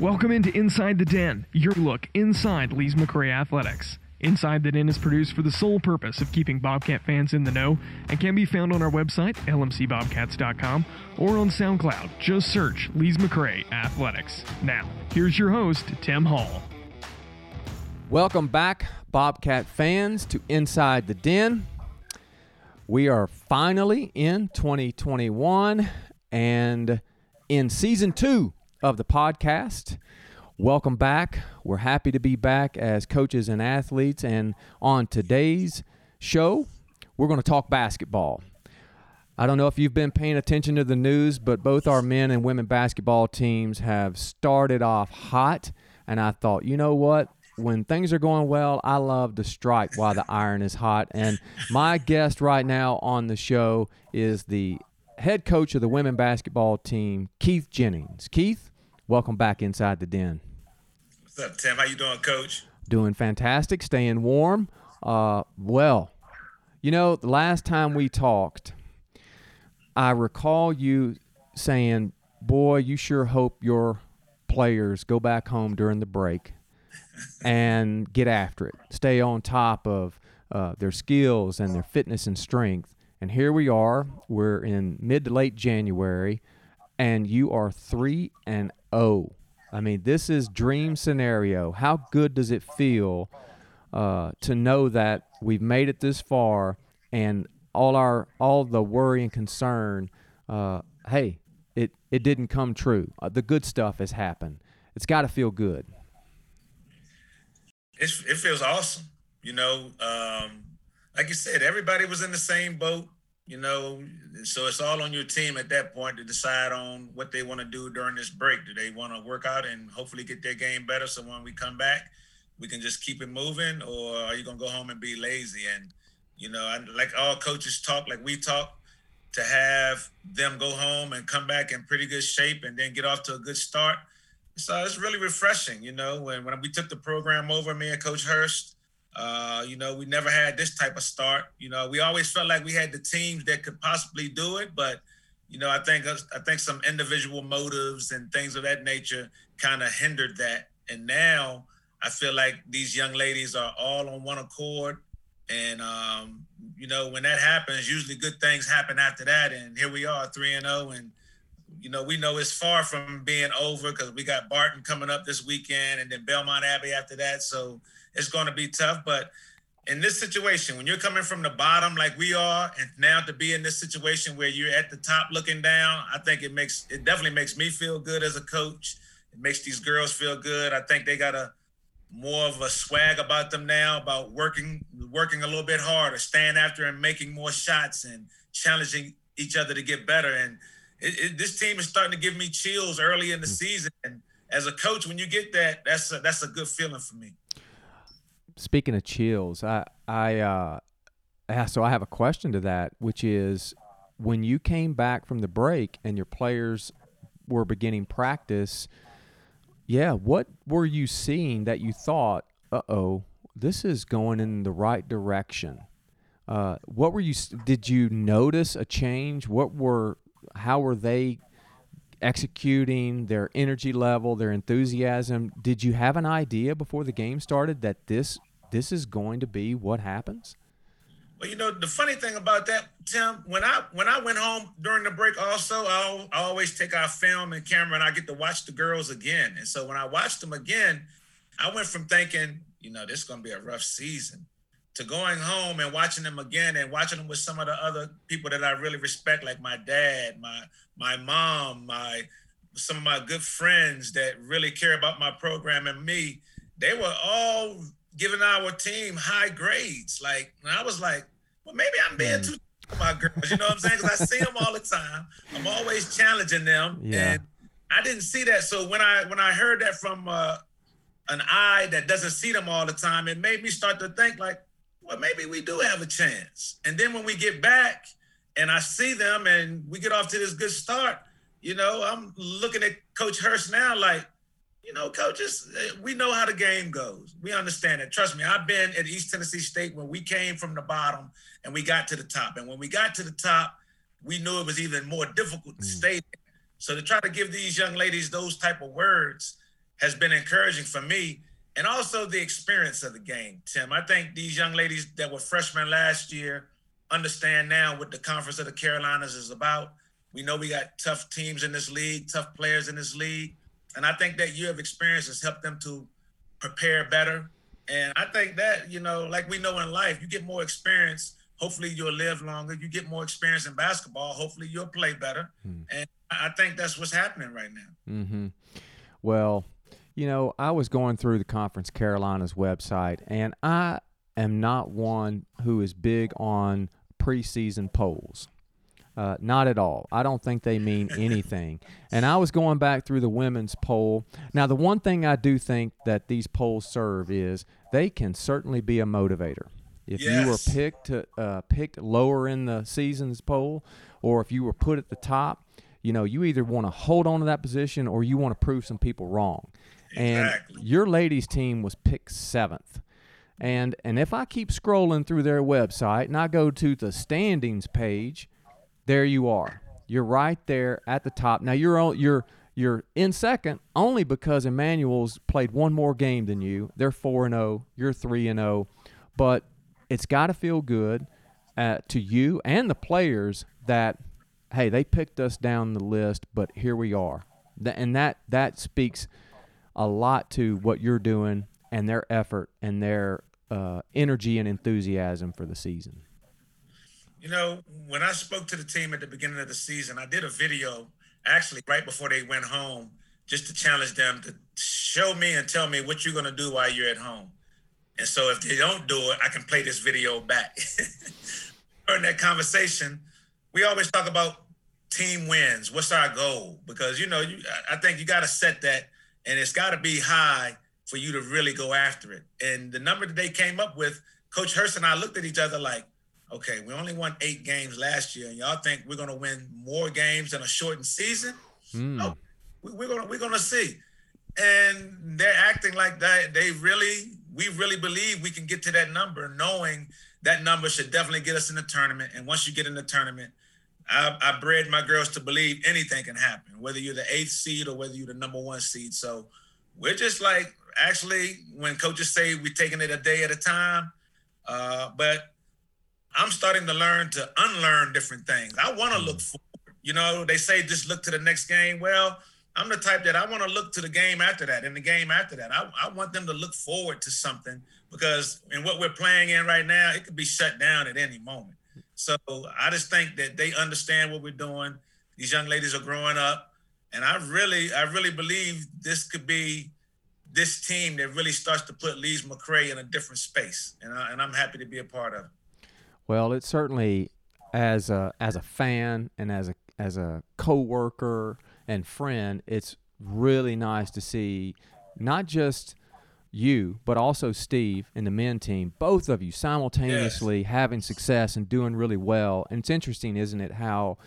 Welcome into Inside the Den, your look inside Lees McRae Athletics. Inside the Den is produced for the sole purpose of keeping Bobcat fans in the know and can be found on our website, lmcbobcats.com, or on SoundCloud. Just search Lees McRae Athletics. Now, here's your host, Tim Hall. Welcome back, Bobcat fans, to Inside the Den. We are finally in 2021 and in season two of the podcast. Welcome back. We're happy to be back as coaches and athletes. And on today's show, we're going to talk basketball. I don't know if you've been paying attention to the news, but both our men and women basketball teams have started off hot. And I thought, you know what? When things are going well, I love to strike while the iron is hot. And my guest right now on the show is the head coach of the women basketball team, Keith Jennings. Keith, welcome back inside the den. What's up, Tim? How you doing, Coach? Doing fantastic, staying warm. Uh, well, you know, the last time we talked, I recall you saying, "Boy, you sure hope your players go back home during the break and get after it, stay on top of uh, their skills and their fitness and strength." And here we are. We're in mid to late January, and you are three and Oh. I mean, this is dream scenario. How good does it feel uh, to know that we've made it this far, and all our all the worry and concern? Uh, hey, it it didn't come true. Uh, the good stuff has happened. It's got to feel good. It's, it feels awesome. You know, um, like you said, everybody was in the same boat you know so it's all on your team at that point to decide on what they want to do during this break. Do they want to work out and hopefully get their game better so when we come back we can just keep it moving or are you going to go home and be lazy? And you know I, like all coaches talk like we talk to have them go home and come back in pretty good shape and then get off to a good start. So it's really refreshing you know when, when we took the program over me and coach hurst uh, you know, we never had this type of start. You know, we always felt like we had the teams that could possibly do it, but you know, I think I think some individual motives and things of that nature kind of hindered that. And now I feel like these young ladies are all on one accord. And um, you know, when that happens, usually good things happen after that. And here we are, three and zero, oh, and you know, we know it's far from being over because we got Barton coming up this weekend, and then Belmont Abbey after that. So it's going to be tough. But in this situation, when you're coming from the bottom like we are, and now to be in this situation where you're at the top looking down, I think it makes it definitely makes me feel good as a coach. It makes these girls feel good. I think they got a more of a swag about them now about working working a little bit harder, staying after and making more shots and challenging each other to get better. And it, it, this team is starting to give me chills early in the mm. season. And as a coach, when you get that, that's a, that's a good feeling for me speaking of chills, I I uh, so I have a question to that, which is when you came back from the break and your players were beginning practice. Yeah, what were you seeing that you thought, uh oh, this is going in the right direction? Uh, what were you? Did you notice a change? What were? How were they executing, their energy level, their enthusiasm. Did you have an idea before the game started that this this is going to be what happens? Well, you know, the funny thing about that, Tim, when I when I went home during the break, also I, always take our film and camera, and I get to watch the girls again. And so when I watched them again, I went from thinking, you know, this is going to be a rough season, to going home and watching them again and watching them with some of the other people that I really respect, like my dad, my my mom, my some of my good friends that really care about my program and me. They were all giving our team high grades. Like, I was like, well, maybe I'm being mm. too my girls. You know what I'm saying? Because I see them all the time. I'm always challenging them, yeah. and I didn't see that. So when I when I heard that from uh, an eye that doesn't see them all the time, it made me start to think like, well, maybe we do have a chance. And then when we get back and I see them and we get off to this good start, you know, I'm looking at Coach Hurst now like, you know, coaches, eh, we know how the game goes. We understand it. Trust me, I've been at East Tennessee State when we came from the bottom and we got to the top. And when we got to the top, we knew it was even more difficult to mm. stay there. So to try to give these young ladies those type of words, has been encouraging for me and also the experience of the game, Tim. I think these young ladies that were freshmen last year understand now what the Conference of the Carolinas is about. We know we got tough teams in this league, tough players in this league. And I think that year of experience has helped them to prepare better. And I think that, you know, like we know in life, you get more experience. Hopefully you'll live longer. You get more experience in basketball. Hopefully you'll play better. Hmm. And I think that's what's happening right now. Mm-hmm. Well, you know, I was going through the Conference Carolinas website, and I am not one who is big on preseason polls. Uh, not at all. I don't think they mean anything. and I was going back through the women's poll. Now, the one thing I do think that these polls serve is they can certainly be a motivator. If yes. you were picked to, uh, picked lower in the season's poll, or if you were put at the top, you know, you either want to hold on to that position or you want to prove some people wrong. Exactly. And your ladies' team was picked seventh. And and if I keep scrolling through their website and I go to the standings page, there you are. You're right there at the top. Now you're you're you're in second only because Emmanuel's played one more game than you. They're four and zero. Oh. You're three and zero. Oh. But it's got to feel good uh, to you and the players that hey they picked us down the list, but here we are. And that that speaks a lot to what you're doing and their effort and their uh, energy and enthusiasm for the season. You know, when I spoke to the team at the beginning of the season, I did a video actually right before they went home just to challenge them to show me and tell me what you're going to do while you're at home. And so if they don't do it, I can play this video back. During that conversation, we always talk about team wins. What's our goal? Because you know, you, I think you got to set that, and it's got to be high for you to really go after it. And the number that they came up with, Coach Hurst and I looked at each other like, okay, we only won eight games last year, and y'all think we're gonna win more games in a shortened season? Mm. No, we're gonna we're gonna see. And they're acting like that. They really, we really believe we can get to that number, knowing that number should definitely get us in the tournament. And once you get in the tournament, I, I bred my girls to believe anything can happen, whether you're the eighth seed or whether you're the number one seed. So we're just like actually when coaches say we're taking it a day at a time. Uh, but I'm starting to learn to unlearn different things. I want to look mm. forward. You know, they say just look to the next game. Well, I'm the type that I want to look to the game after that and the game after that. I, I want them to look forward to something because in what we're playing in right now, it could be shut down at any moment. So I just think that they understand what we're doing. These young ladies are growing up. And I really, I really believe this could be this team that really starts to put Lees McRae in a different space. And, I, and I'm happy to be a part of it. Well, it certainly as a as a fan and as a as a coworker and friend, it's really nice to see not just you, but also Steve and the men team, both of you simultaneously yes. having success and doing really well. And it's interesting, isn't it, how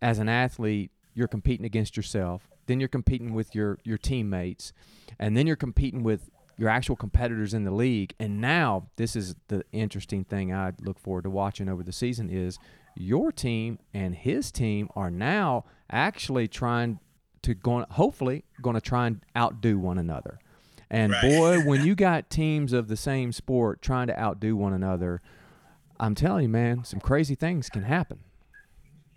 as an athlete you're competing against yourself, then you're competing with your your teammates, and then you're competing with your actual competitors in the league. And now this is the interesting thing I look forward to watching over the season is your team and his team are now actually trying to go hopefully going to try and outdo one another. And right. boy, when you got teams of the same sport trying to outdo one another, I'm telling you, man, some crazy things can happen.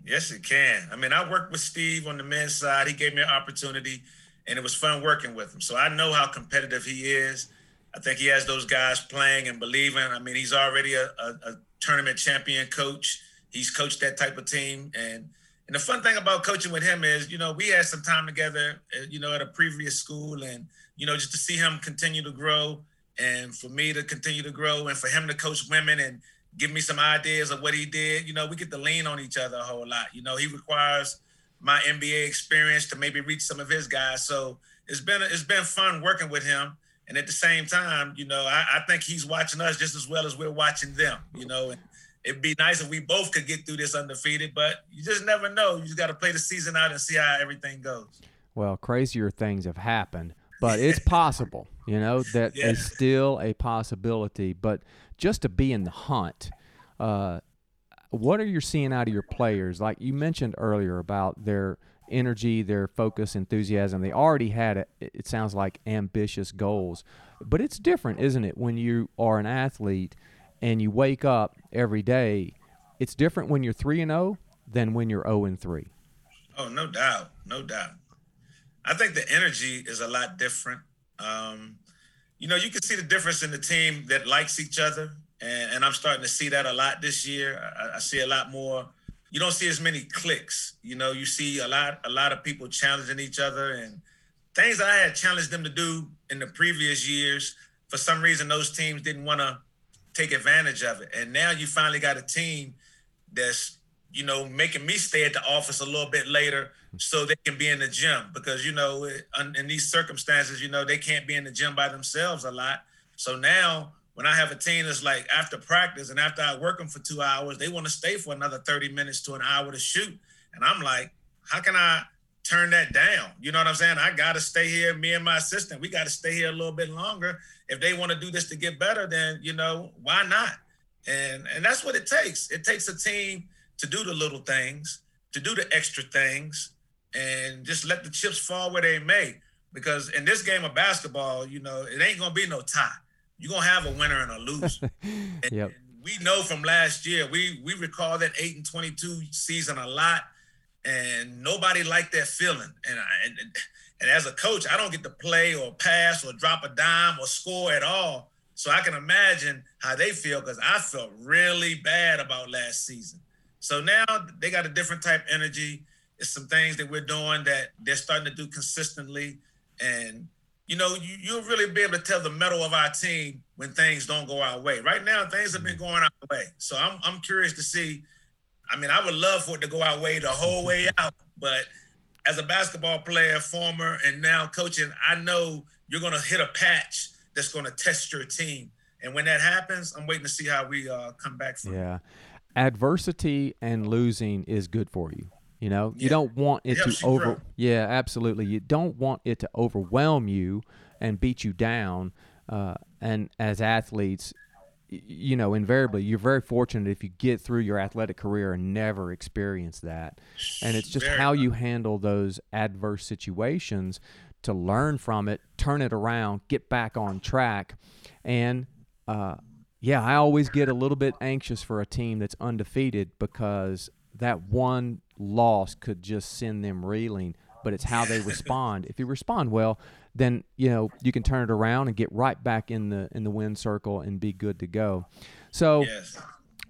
Yes, it can. I mean, I worked with Steve on the men's side. He gave me an opportunity and it was fun working with him. So I know how competitive he is. I think he has those guys playing and believing. I mean, he's already a, a, a tournament champion coach. He's coached that type of team, and and the fun thing about coaching with him is, you know, we had some time together, uh, you know, at a previous school, and you know, just to see him continue to grow, and for me to continue to grow, and for him to coach women and give me some ideas of what he did. You know, we get to lean on each other a whole lot. You know, he requires my NBA experience to maybe reach some of his guys. So it's been it's been fun working with him. And at the same time, you know, I, I think he's watching us just as well as we're watching them. You know, and it'd be nice if we both could get through this undefeated, but you just never know. You just got to play the season out and see how everything goes. Well, crazier things have happened, but it's possible. You know that yeah. is still a possibility. But just to be in the hunt, uh, what are you seeing out of your players? Like you mentioned earlier about their energy, their focus, enthusiasm. They already had it. It sounds like ambitious goals, but it's different, isn't it? When you are an athlete and you wake up every day, it's different when you're three and zero than when you're zero and three. Oh, no doubt, no doubt. I think the energy is a lot different. Um, you know, you can see the difference in the team that likes each other, and, and I'm starting to see that a lot this year. I, I see a lot more. You don't see as many clicks. You know, you see a lot, a lot of people challenging each other and things that I had challenged them to do in the previous years. For some reason, those teams didn't want to take advantage of it, and now you finally got a team that's you know, making me stay at the office a little bit later so they can be in the gym because, you know, in these circumstances, you know, they can't be in the gym by themselves a lot. So now when I have a team that's like after practice and after I work them for two hours, they want to stay for another 30 minutes to an hour to shoot. And I'm like, how can I turn that down? You know what I'm saying? I got to stay here. Me and my assistant, we got to stay here a little bit longer. If they want to do this to get better, then, you know, why not? And, and that's what it takes. It takes a team – to do the little things, to do the extra things, and just let the chips fall where they may. Because in this game of basketball, you know, it ain't gonna be no tie. You're gonna have a winner and a loser. and, yep. we know from last year, we we recall that eight and twenty-two season a lot, and nobody liked that feeling. And I, and, and as a coach, I don't get to play or pass or drop a dime or score at all. So I can imagine how they feel because I felt really bad about last season. So now they got a different type energy. It's some things that we're doing that they're starting to do consistently. And, you know, you, you'll really be able to tell the metal of our team when things don't go our way. Right now, things have been mm-hmm. going our way. So I'm, I'm curious to see. I mean, I would love for it to go our way the whole way out. But as a basketball player, former, and now coaching, I know you're going to hit a patch that's going to test your team. And when that happens, I'm waiting to see how we uh, come back from yeah. adversity and losing is good for you. You know, yeah. you don't want it, to over. Grow. Yeah, absolutely. You don't want it to overwhelm you and beat you down. Uh, and as athletes, you know, invariably, you're very fortunate if you get through your athletic career and never experience that. And it's just very how you handle those adverse situations to learn from it, turn it around, get back on track, and uh, yeah, I always get a little bit anxious for a team that's undefeated because that one loss could just send them reeling. But it's how they respond. If you respond well, then you know you can turn it around and get right back in the in the win circle and be good to go. So yes.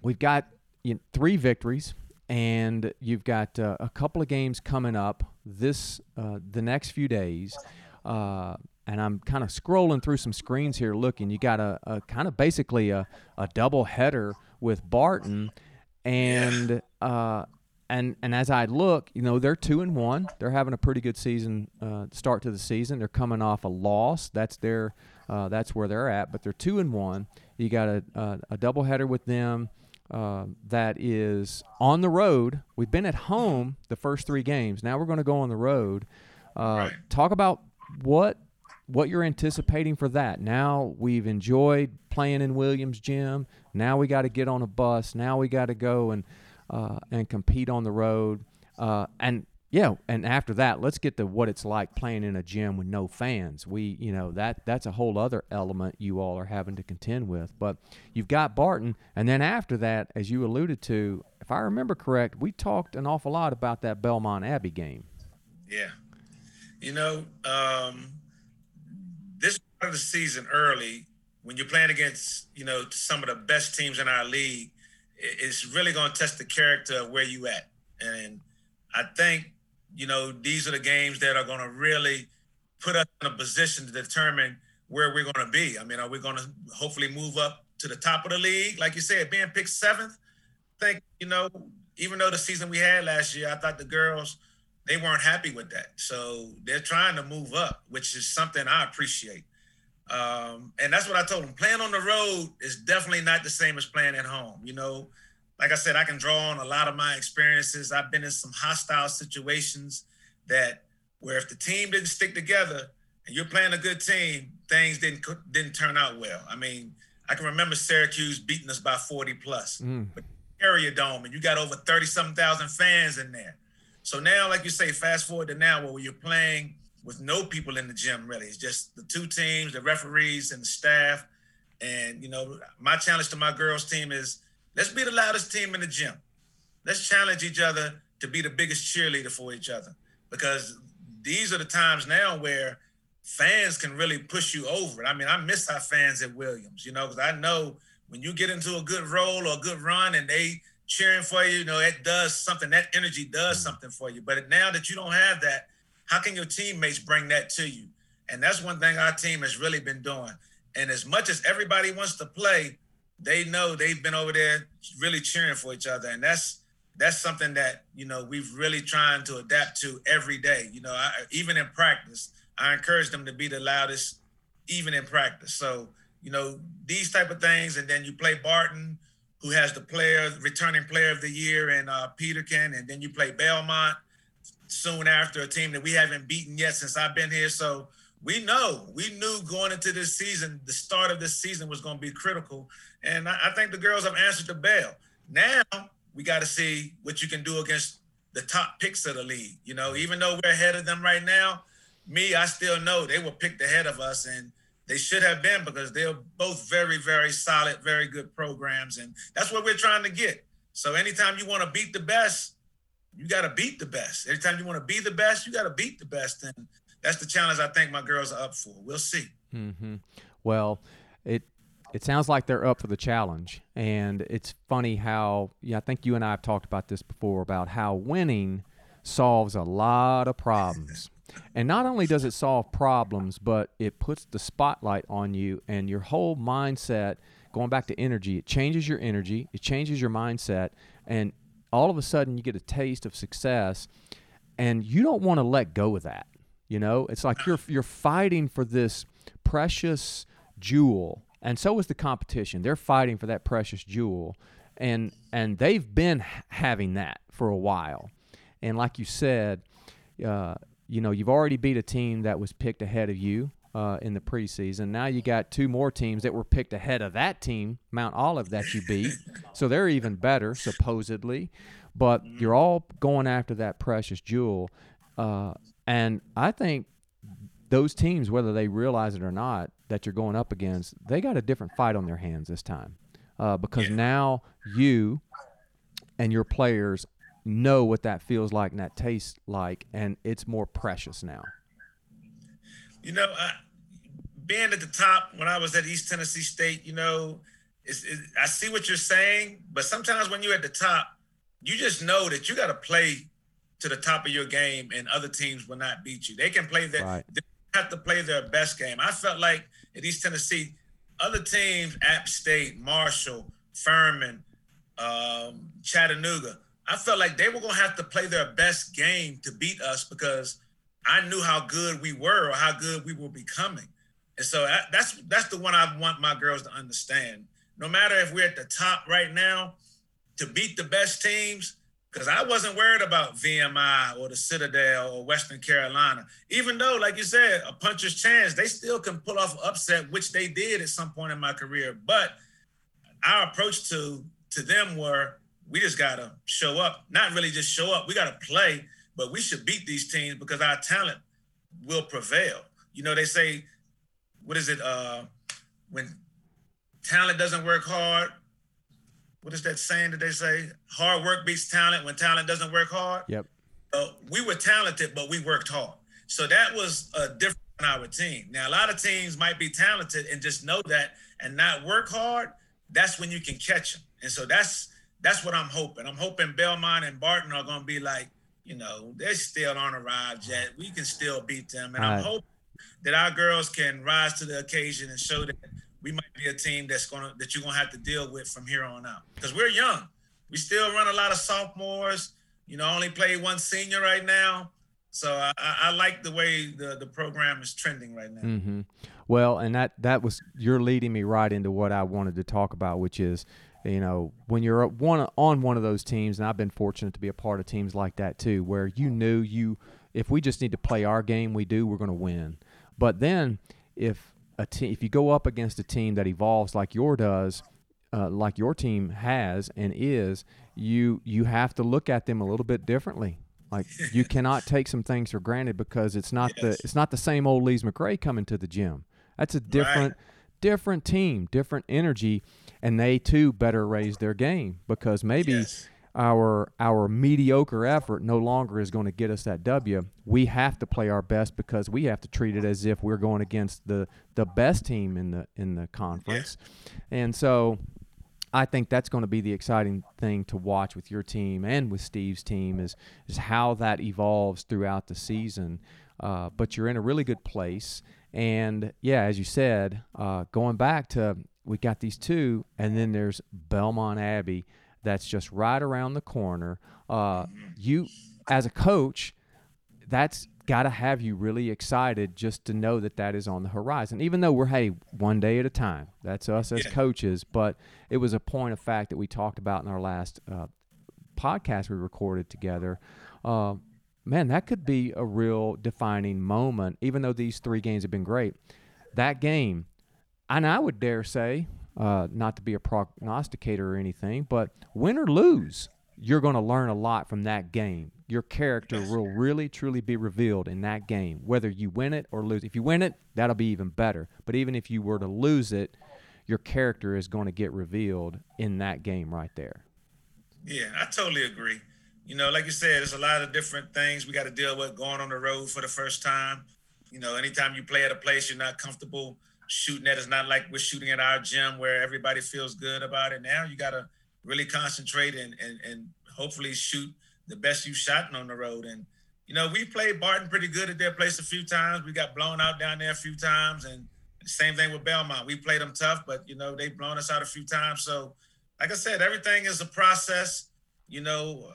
we've got you know, three victories, and you've got uh, a couple of games coming up this uh, the next few days. Uh, and I'm kind of scrolling through some screens here looking. You got a, a kind of basically a, a double header with Barton, and yeah. And and as I look, you know they're two and one. They're having a pretty good season uh, start to the season. They're coming off a loss. That's their uh, that's where they're at. But they're two and one. You got a a, a double header with them. Uh, that is on the road. We've been at home the first three games. Now we're going to go on the road. Uh, right. Talk about what what you're anticipating for that. Now we've enjoyed playing in Williams Gym. Now we got to get on a bus. Now we got to go and uh, and compete on the road. Uh, and yeah, and after that, let's get to what it's like playing in a gym with no fans. We, you know, that that's a whole other element you all are having to contend with. But you've got Barton, and then after that, as you alluded to, if I remember correct, we talked an awful lot about that Belmont Abbey game. Yeah, you know, um, this part of the season early, when you're playing against, you know, some of the best teams in our league, it's really going to test the character of where you at. And I think, you know, these are the games that are going to really put us in a position to determine where we're going to be. I mean, are we going to hopefully move up to the top of the league? Like you said, being picked seventh, I think, you know, even though the season we had last year, I thought the girls – they weren't happy with that. So they're trying to move up, which is something I appreciate. Um, and that's what I told them. Playing on the road is definitely not the same as playing at home. You know, like I said, I can draw on a lot of my experiences. I've been in some hostile situations that where if the team didn't stick together and you're playing a good team, things didn't didn't turn out well. I mean, I can remember Syracuse beating us by 40 plus. Mm. But Carrier Dome and you got over 30 something thousand fans in there. So now, like you say, fast forward to now where you're playing with no people in the gym really. It's just the two teams, the referees and the staff. And you know, my challenge to my girls team is let's be the loudest team in the gym. Let's challenge each other to be the biggest cheerleader for each other. Because these are the times now where fans can really push you over. I mean, I miss our fans at Williams, you know, because I know when you get into a good role or a good run and they cheering for you, you know, it does something. That energy does mm. something for you. But now that you don't have that, how can your teammates bring that to you? And that's one thing our team has really been doing. And as much as everybody wants to play, they know they've been over there really cheering for each other. And that's that's something that, you know, we've really trying to adapt to every day. You know, I, even in practice, I encourage them to be the loudest, even in practice. So, you know, these type of things. And then you play Barton, who has the player, returning player of the year, and uh, Peterkin. And then you play Belmont soon after a team that we haven't beaten yet since I've been here. So we know, we knew going into this season, the start of this season was going to be critical. And I, I think the girls have answered the bell. Now we got to see what you can do against the top picks of the league. You know, even though we're ahead of them right now, me, I still know they were picked ahead of us and they should have been because they're both very, very solid, very good programs. And that's what we're trying to get. So anytime you want to beat the best, you got to beat the best. Every time you want to be the best, you got to beat the best. And that's the challenge I think my girls are up for. We'll see. Mm-hmm. Well, it it sounds like they're up for the challenge, and it's funny how yeah, I think you and I have talked about this before about how winning solves a lot of problems. And not only does it solve problems, but it puts the spotlight on you and your whole mindset. Going back to energy, it changes your energy, it changes your mindset, and all of a sudden you get a taste of success, and you don't want to let go of that. You know, it's like you're you're fighting for this precious jewel, and so is the competition. They're fighting for that precious jewel, and and they've been having that for a while. And like you said, uh, you know, you've already beat a team that was picked ahead of you uh, in the preseason. Now you got two more teams that were picked ahead of that team, Mount Olive, that you beat. so they're even better, supposedly. But you're all going after that precious jewel. Uh, and I think those teams, whether they realize it or not, that you're going up against, they got a different fight on their hands this time. Uh, because yeah. now you and your players know what that feels like and that tastes like, and it's more precious now. You know, I, being at the top when I was at East Tennessee State, you know, it's, it's, I see what you're saying, but sometimes when you're at the top, you just know that you got to play to the top of your game, and other teams will not beat you. They can play their right. they have to play their best game. I felt like at East Tennessee, other teams, App State, Marshall, Furman, um, Chattanooga, I felt like they were gonna have to play their best game to beat us because I knew how good we were or how good we were becoming. And so that's that's the one I want my girls to understand. No matter if we're at the top right now, to beat the best teams, because I wasn't worried about VMI or the Citadel or Western Carolina. Even though, like you said, a puncher's chance, they still can pull off upset, which they did at some point in my career. But our approach to to them were we just gotta show up. Not really just show up. We gotta play, but we should beat these teams because our talent will prevail. You know, they say, what is it? Uh, when talent doesn't work hard, what is that saying that they say? Hard work beats talent when talent doesn't work hard. Yep. Uh, we were talented, but we worked hard. So that was a different in our team. Now, a lot of teams might be talented and just know that and not work hard. That's when you can catch them. And so that's that's what I'm hoping. I'm hoping Belmont and Barton are going to be like, you know, they still aren't arrived yet. We can still beat them, and I'm hoping that our girls can rise to the occasion and show that we might be a team that's gonna that you're gonna have to deal with from here on out. Because we're young, we still run a lot of sophomores. You know, only play one senior right now. So I, I, like the way the, the program is trending right now. Mm-hmm. Well, and that that was you're leading me right into what I wanted to talk about, which is you know when you're one on one of those teams, and I've been fortunate to be a part of teams like that too, where you knew you if we just need to play our game, we do, we're going to win. But then if a team, if you go up against a team that evolves like your does, uh, like your team has and is, you you have to look at them a little bit differently. Like you cannot take some things for granted because it's not Yes. the it's not the same old Lees McRae coming to the gym. That's a different different team, different energy, and they too better raise their game because maybe Yes. our our mediocre effort no longer is going to get us that W. We have to play our best because we have to treat it as if we're going against the the best team in the in the conference. And so I think that's going to be the exciting thing to watch with your team and with Steve's team is is how that evolves throughout the season. Uh, but you're in a really good place, and yeah, as you said, uh, going back to we got these two, and then there's Belmont Abbey that's just right around the corner. Uh, you, as a coach, that's got to have you really excited just to know that that is on the horizon. Even though we're hey one day at a time, that's us as Yeah. coaches. But it was a point of fact that we talked about in our last uh, podcast we recorded together. Uh, man, that could be a real defining moment. Even though these three games have been great, that game, and I would dare say, uh, not to be a prognosticator or anything, but win or lose, you're going to learn a lot from that game. Your character will really, truly be revealed in that game, whether you win it or lose. If you win it, that'll be even better. But even if you were to lose it, your character is going to get revealed in that game right there. Yeah, I totally agree. You know, like you said, there's a lot of different things we got to deal with going on the road for the first time. You know, anytime you play at a place you're not comfortable shooting at, it's not like we're shooting at our gym where everybody feels good about it. Now you got to really concentrate and, and, and hopefully shoot the best you've shot on the road. And, you know, we played Barton pretty good at their place a few times. We got blown out down there a few times. And same thing with Belmont. We played them tough, but, you know, they've blown us out a few times. So, like I said, everything is a process. You know,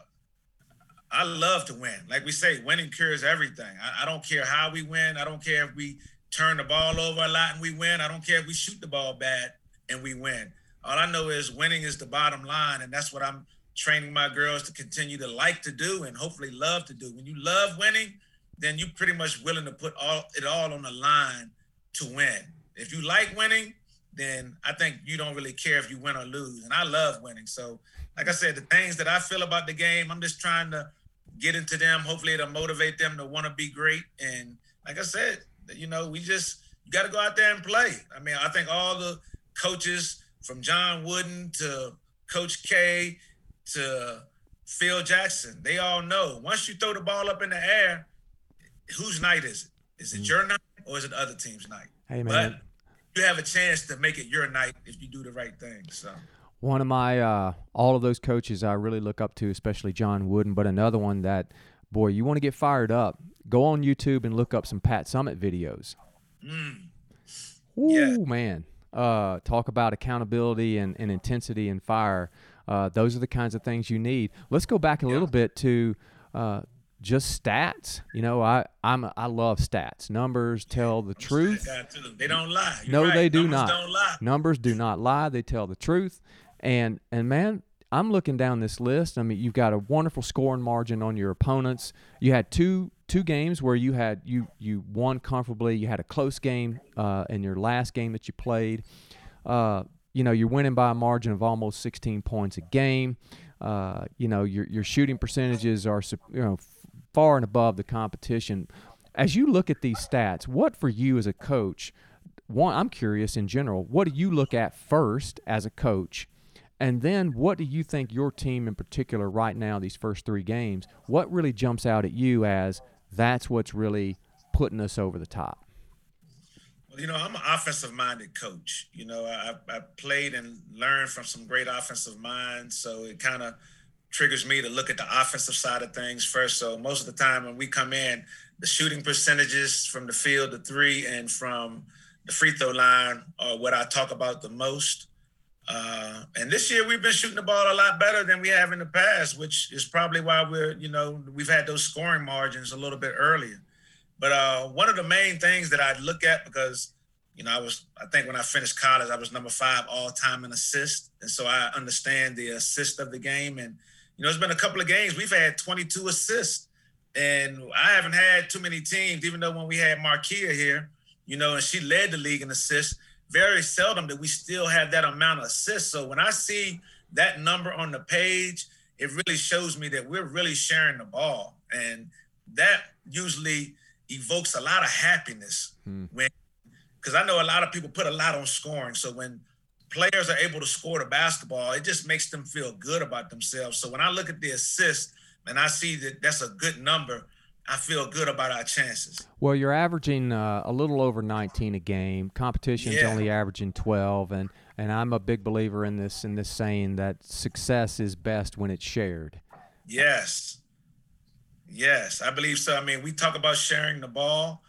I love to win. Like we say, winning cures everything. I, I don't care how we win. I don't care if we turn the ball over a lot and we win. I don't care if we shoot the ball bad and we win. All I know is winning is the bottom line, and that's what I'm training my girls to continue to like to do and hopefully love to do. When you love winning, then you're pretty much willing to put all it all on the line to win. If you like winning, then I think you don't really care if you win or lose. And I love winning. So, like I said, the things that I feel about the game, I'm just trying to get into them. Hopefully, it'll motivate them to want to be great. And like I said, you know, we just you got to go out there and play. I mean, I think all the coaches from John Wooden to Coach K to Phil Jackson, they all know once you throw the ball up in the air, whose night is it? Is it your night or is it the other team's night? Hey, man. But you have a chance to make it your night if you do the right thing. So One of my uh, all of those coaches I really look up to, especially John Wooden, but another one that boy, you want to get fired up, go on YouTube and look up some Pat Summitt videos. mm, Ooh, Yeah. man. Uh, talk about accountability and, and intensity and fire. Uh, those are the kinds of things you need. Let's go back a little bit to uh, just stats. You know, I I'm I love stats. Numbers tell the truth. They don't lie. You're No, right. they do Numbers not. Numbers do not lie; they tell the truth. And and man, I'm looking down this list. I mean, you've got a wonderful scoring margin on your opponents. You had two two games where you had you you won comfortably. You had a close game uh, in your last game that you played. Uh, you know, you're winning by a margin of almost 16 points a game. Uh, you know, your your shooting percentages are you know far and above the competition. As you look at these stats, what for you as a coach? One, I'm curious in general. What do you look at first as a coach? And then what do you think your team in particular right now, these first three games, what really jumps out at you as that's what's really putting us over the top? You know, I'm an offensive minded coach. You know, I, I played and learned from some great offensive minds. So it kind of triggers me to look at the offensive side of things first. So most of the time when we come in, the shooting percentages from the field, the three, and from the free throw line are what I talk about the most. Uh, and this year we've been shooting the ball a lot better than we have in the past, which is probably why we're, you know, we've had those scoring margins a little bit earlier. But uh, one of the main things that I look at because, you know, I was, I think when I finished college, I was number five all time in assist. And so I understand the assist of the game. And, you know, it's been a couple of games, we've had 22 assists. And I haven't had too many teams, even though when we had Markia here, you know, and she led the league in assists, very seldom that we still have that amount of assists. So when I see that number on the page, it really shows me that we're really sharing the ball. And that usually evokes a lot of happiness hmm. when because I know a lot of people put a lot on scoring. So when players are able to score the basketball, it just makes them feel good about themselves. So when I look at the assist and I see that that's a good number, I feel good about our chances. Well, you're averaging uh, a little over 19 a game. Competition's yeah. only averaging 12, and and I'm a big believer in this in this saying that success is best when it's shared. Yes, yes, I believe so. I mean, we talk about sharing the ball.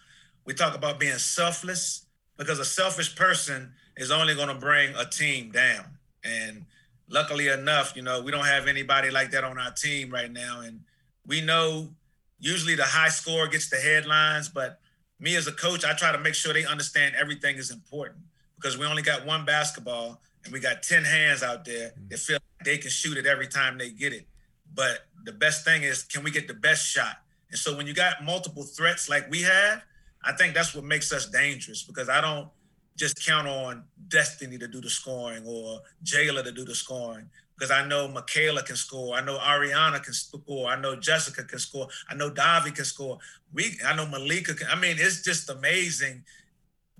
We talk about being selfless because a selfish person is only going to bring a team down. And luckily enough, you know, we don't have anybody like that on our team right now. And we know usually the high score gets the headlines, but me as a coach, I try to make sure they understand everything is important because we only got one basketball and we got 10 hands out there mm. that feel like they can shoot it every time they get it. But the best thing is, can we get the best shot? And so when you got multiple threats like we have, I think that's what makes us dangerous because I don't just count on Destiny to do the scoring or Jayla to do the scoring because I know Michaela can score. I know Ariana can score. I know Jessica can score. I know Davi can score. We, I know Malika can. I mean, it's just amazing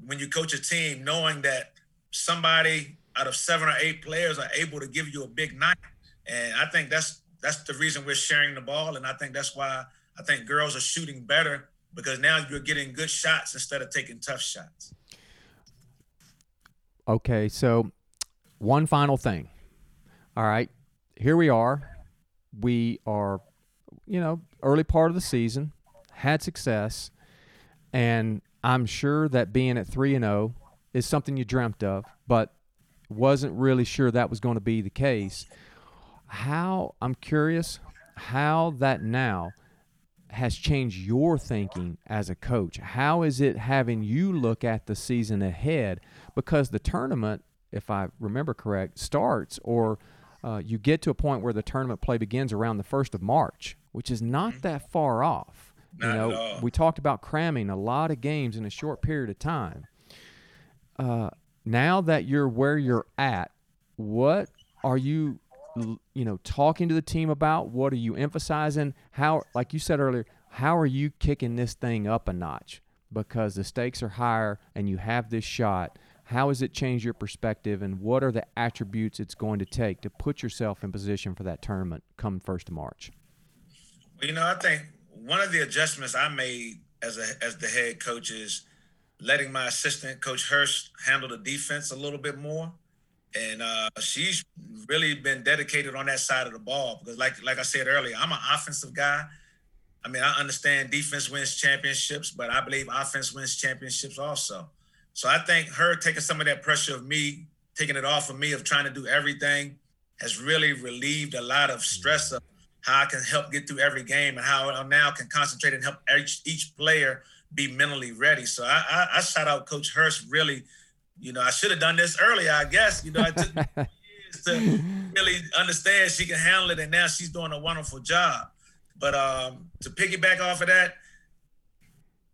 when you coach a team knowing that somebody out of seven or eight players are able to give you a big night. And I think that's that's the reason we're sharing the ball. And I think that's why I think girls are shooting better because now you're getting good shots instead of taking tough shots. Okay, so one final thing. All right, here we are. We are, you know, early part of the season, had success, and I'm sure that being at 3 and 0 is something you dreamt of, but wasn't really sure that was going to be the case. How I'm curious how that now has changed your thinking as a coach? How is it having you look at the season ahead? Because the tournament, if I remember correct, starts or uh, you get to a point where the tournament play begins around the first of March, which is not mm-hmm. that far off. Not you know, we talked about cramming a lot of games in a short period of time. Uh, now that you're where you're at, what are you you know talking to the team about? What are you emphasizing? How, like you said earlier, how are you kicking this thing up a notch? Because the stakes are higher and you have this shot. How has it changed your perspective, and what are the attributes it's going to take to put yourself in position for that tournament come first of March? Well, you know, I think one of the adjustments I made as a as the head coach is letting my assistant coach Hurst handle the defense a little bit more and uh, she's really been dedicated on that side of the ball because, like like I said earlier, I'm an offensive guy. I mean, I understand defense wins championships, but I believe offense wins championships also. So I think her taking some of that pressure of me, taking it off of me of trying to do everything, has really relieved a lot of stress of how I can help get through every game and how I now can concentrate and help each, each player be mentally ready. So I, I, I shout out Coach Hurst really you know, I should have done this earlier, I guess. You know, I took years to really understand she can handle it, and now she's doing a wonderful job. But um, to piggyback off of that,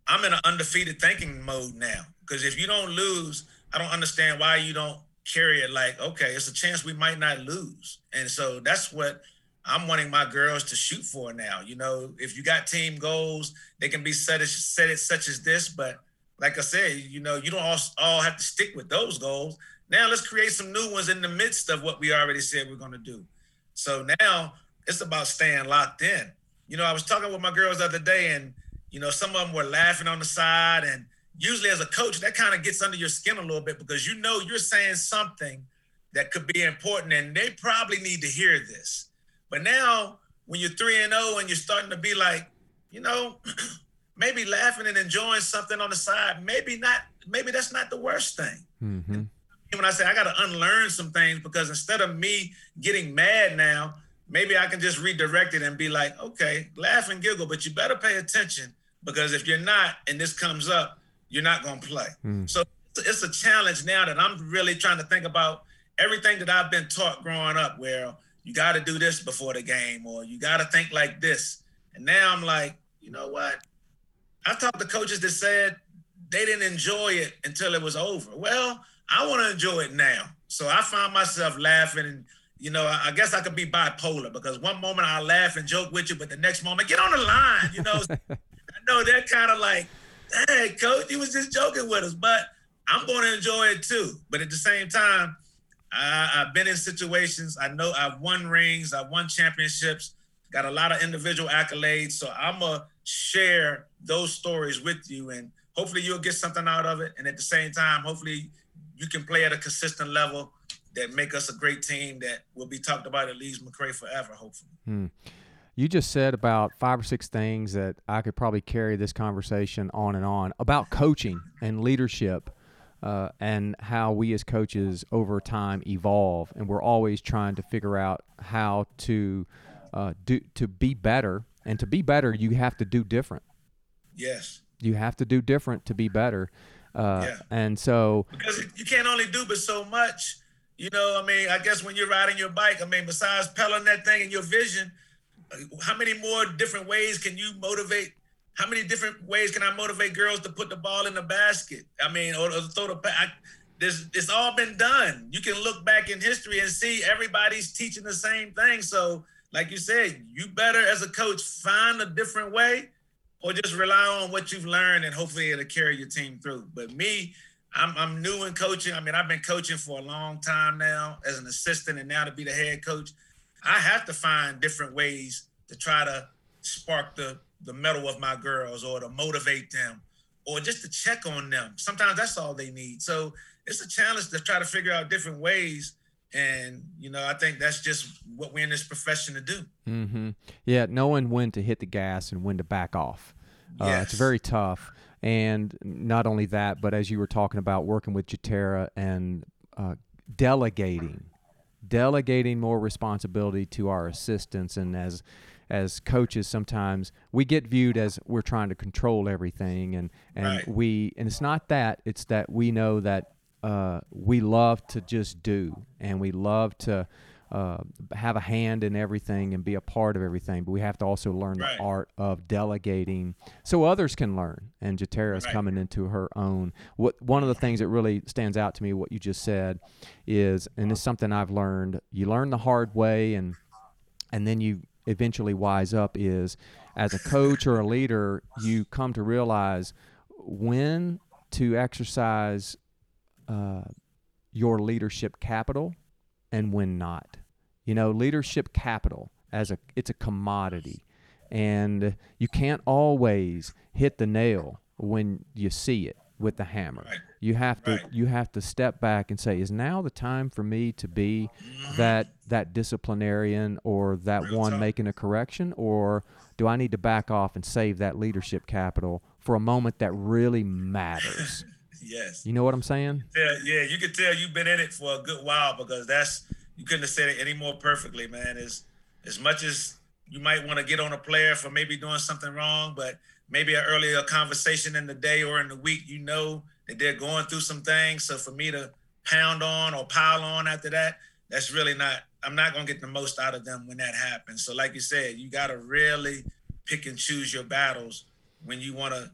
I'm in an undefeated thinking mode now. Because if you don't lose, I don't understand why you don't carry it like, okay, it's a chance we might not lose. And so that's what I'm wanting my girls to shoot for now. You know, if you got team goals, they can be set as set it such as this, but like I said, you know, you don't all, all have to stick with those goals. Now let's create some new ones in the midst of what we already said we're going to do. So now it's about staying locked in. You know, I was talking with my girls the other day, and you know, some of them were laughing on the side. And usually, as a coach, that kind of gets under your skin a little bit because you know you're saying something that could be important, and they probably need to hear this. But now, when you're three and zero, oh and you're starting to be like, you know. maybe laughing and enjoying something on the side, maybe not, maybe that's not the worst thing. Mm-hmm. When I say I got to unlearn some things because instead of me getting mad now, maybe I can just redirect it and be like, okay, laugh and giggle, but you better pay attention because if you're not and this comes up, you're not going to play. Mm. So it's a challenge now that I'm really trying to think about everything that I've been taught growing up where you got to do this before the game or you got to think like this. And now I'm like, you know what? I've talked to coaches that said they didn't enjoy it until it was over. Well, I want to enjoy it now. So I found myself laughing and you know, I, guess I could be bipolar because one moment I laugh and joke with you, but the next moment, get on the line. You know, I know they're kind of like, hey, coach, he was just joking with us, but I'm going to enjoy it too. But at the same time, I, I've been in situations. I know I've won rings, I've won championships, got a lot of individual accolades. So I'm gonna share those stories with you, and hopefully you'll get something out of it. And at the same time, hopefully you can play at a consistent level that make us a great team that will be talked about at Lees McRae forever. Hopefully. Hmm. You just said about five or six things that I could probably carry this conversation on and on about coaching and leadership uh, and how we as coaches over time evolve, and we're always trying to figure out how to uh, do to be better. And to be better, you have to do different. Yes. You have to do different to be better. Uh, yeah. And so because you can't only do but so much. You know, I mean, I guess when you're riding your bike, I mean, besides pedaling that thing and your vision, how many more different ways can you motivate how many different ways can I motivate girls to put the ball in the basket? I mean, or, or throw the I, this it's all been done. You can look back in history and see everybody's teaching the same thing. So, like you said, you better as a coach find a different way or just rely on what you've learned and hopefully it'll carry your team through. But me, I'm, I'm new in coaching. I mean, I've been coaching for a long time now as an assistant and now to be the head coach. I have to find different ways to try to spark the the mettle of my girls or to motivate them or just to check on them. Sometimes that's all they need. So it's a challenge to try to figure out different ways. And, you know, I think that's just what we're in this profession to do. Mm-hmm. Yeah, knowing when to hit the gas and when to back off. Uh, yes. It's very tough. And not only that, but as you were talking about working with Jatera and uh, delegating, delegating more responsibility to our assistants. And as as coaches sometimes we get viewed as we're trying to control everything and and Right. we and it's not that it's that we know that uh, we love to just do and we love to uh, have a hand in everything and be a part of everything but we have to also learn Right. the art of delegating so others can learn and Jatera is Right. coming into her own what one of the things that really stands out to me what you just said is and it's something I've learned you learn the hard way and and then you eventually wise up is as a coach or a leader you come to realize when to exercise uh, your leadership capital and when not. You know leadership capital as a it's a commodity. And you can't always hit the nail when you see it with the hammer. Right. you have to Right. you have to step back and say is now the time for me to be that that disciplinarian or that Real one making a correction? Or do I need to back off and save that leadership capital for a moment that really matters Yes. you know what I'm saying Yeah, yeah, you can tell you've been in it for a good while because that's you couldn't have said it any more perfectly, man. As as much as you might want to get on a player for maybe doing something wrong, but maybe an earlier conversation in the day or in the week, you know that they're going through some things. So for me to pound on or pile on after that, that's really not. I'm not gonna get the most out of them when that happens. So like you said, you gotta really pick and choose your battles when you want to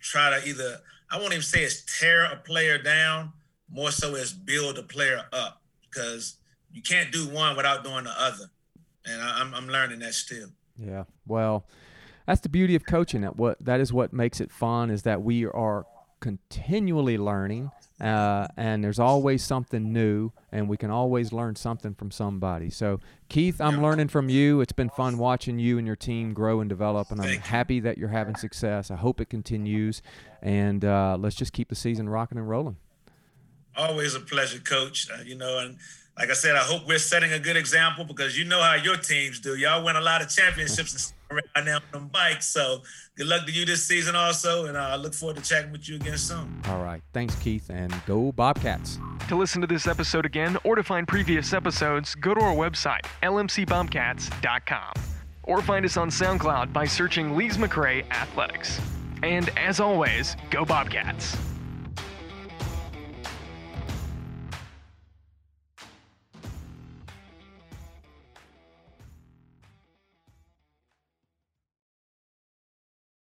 try to either I won't even say it's tear a player down, more so it's build a player up because you can't do one without doing the other, and I, I'm I'm learning that still. Yeah. Well, that's the beauty of coaching. That what that is what makes it fun is that we are continually learning, uh, and there's always something new, and we can always learn something from somebody. So, Keith, I'm learning from you. It's been fun watching you and your team grow and develop, and I'm happy that you're having success. I hope it continues, and uh, let's just keep the season rocking and rolling. Always a pleasure, Coach. Uh, you know, and like I said, I hope we're setting a good example because you know how your teams do. Y'all win a lot of championships and right now on them bikes. So good luck to you this season also, and uh, I look forward to chatting with you again soon. All right. Thanks, Keith, and go Bobcats. To listen to this episode again or to find previous episodes, go to our website, lmcbobcats.com. Or find us on SoundCloud by searching Lees McRae Athletics. And as always, go Bobcats.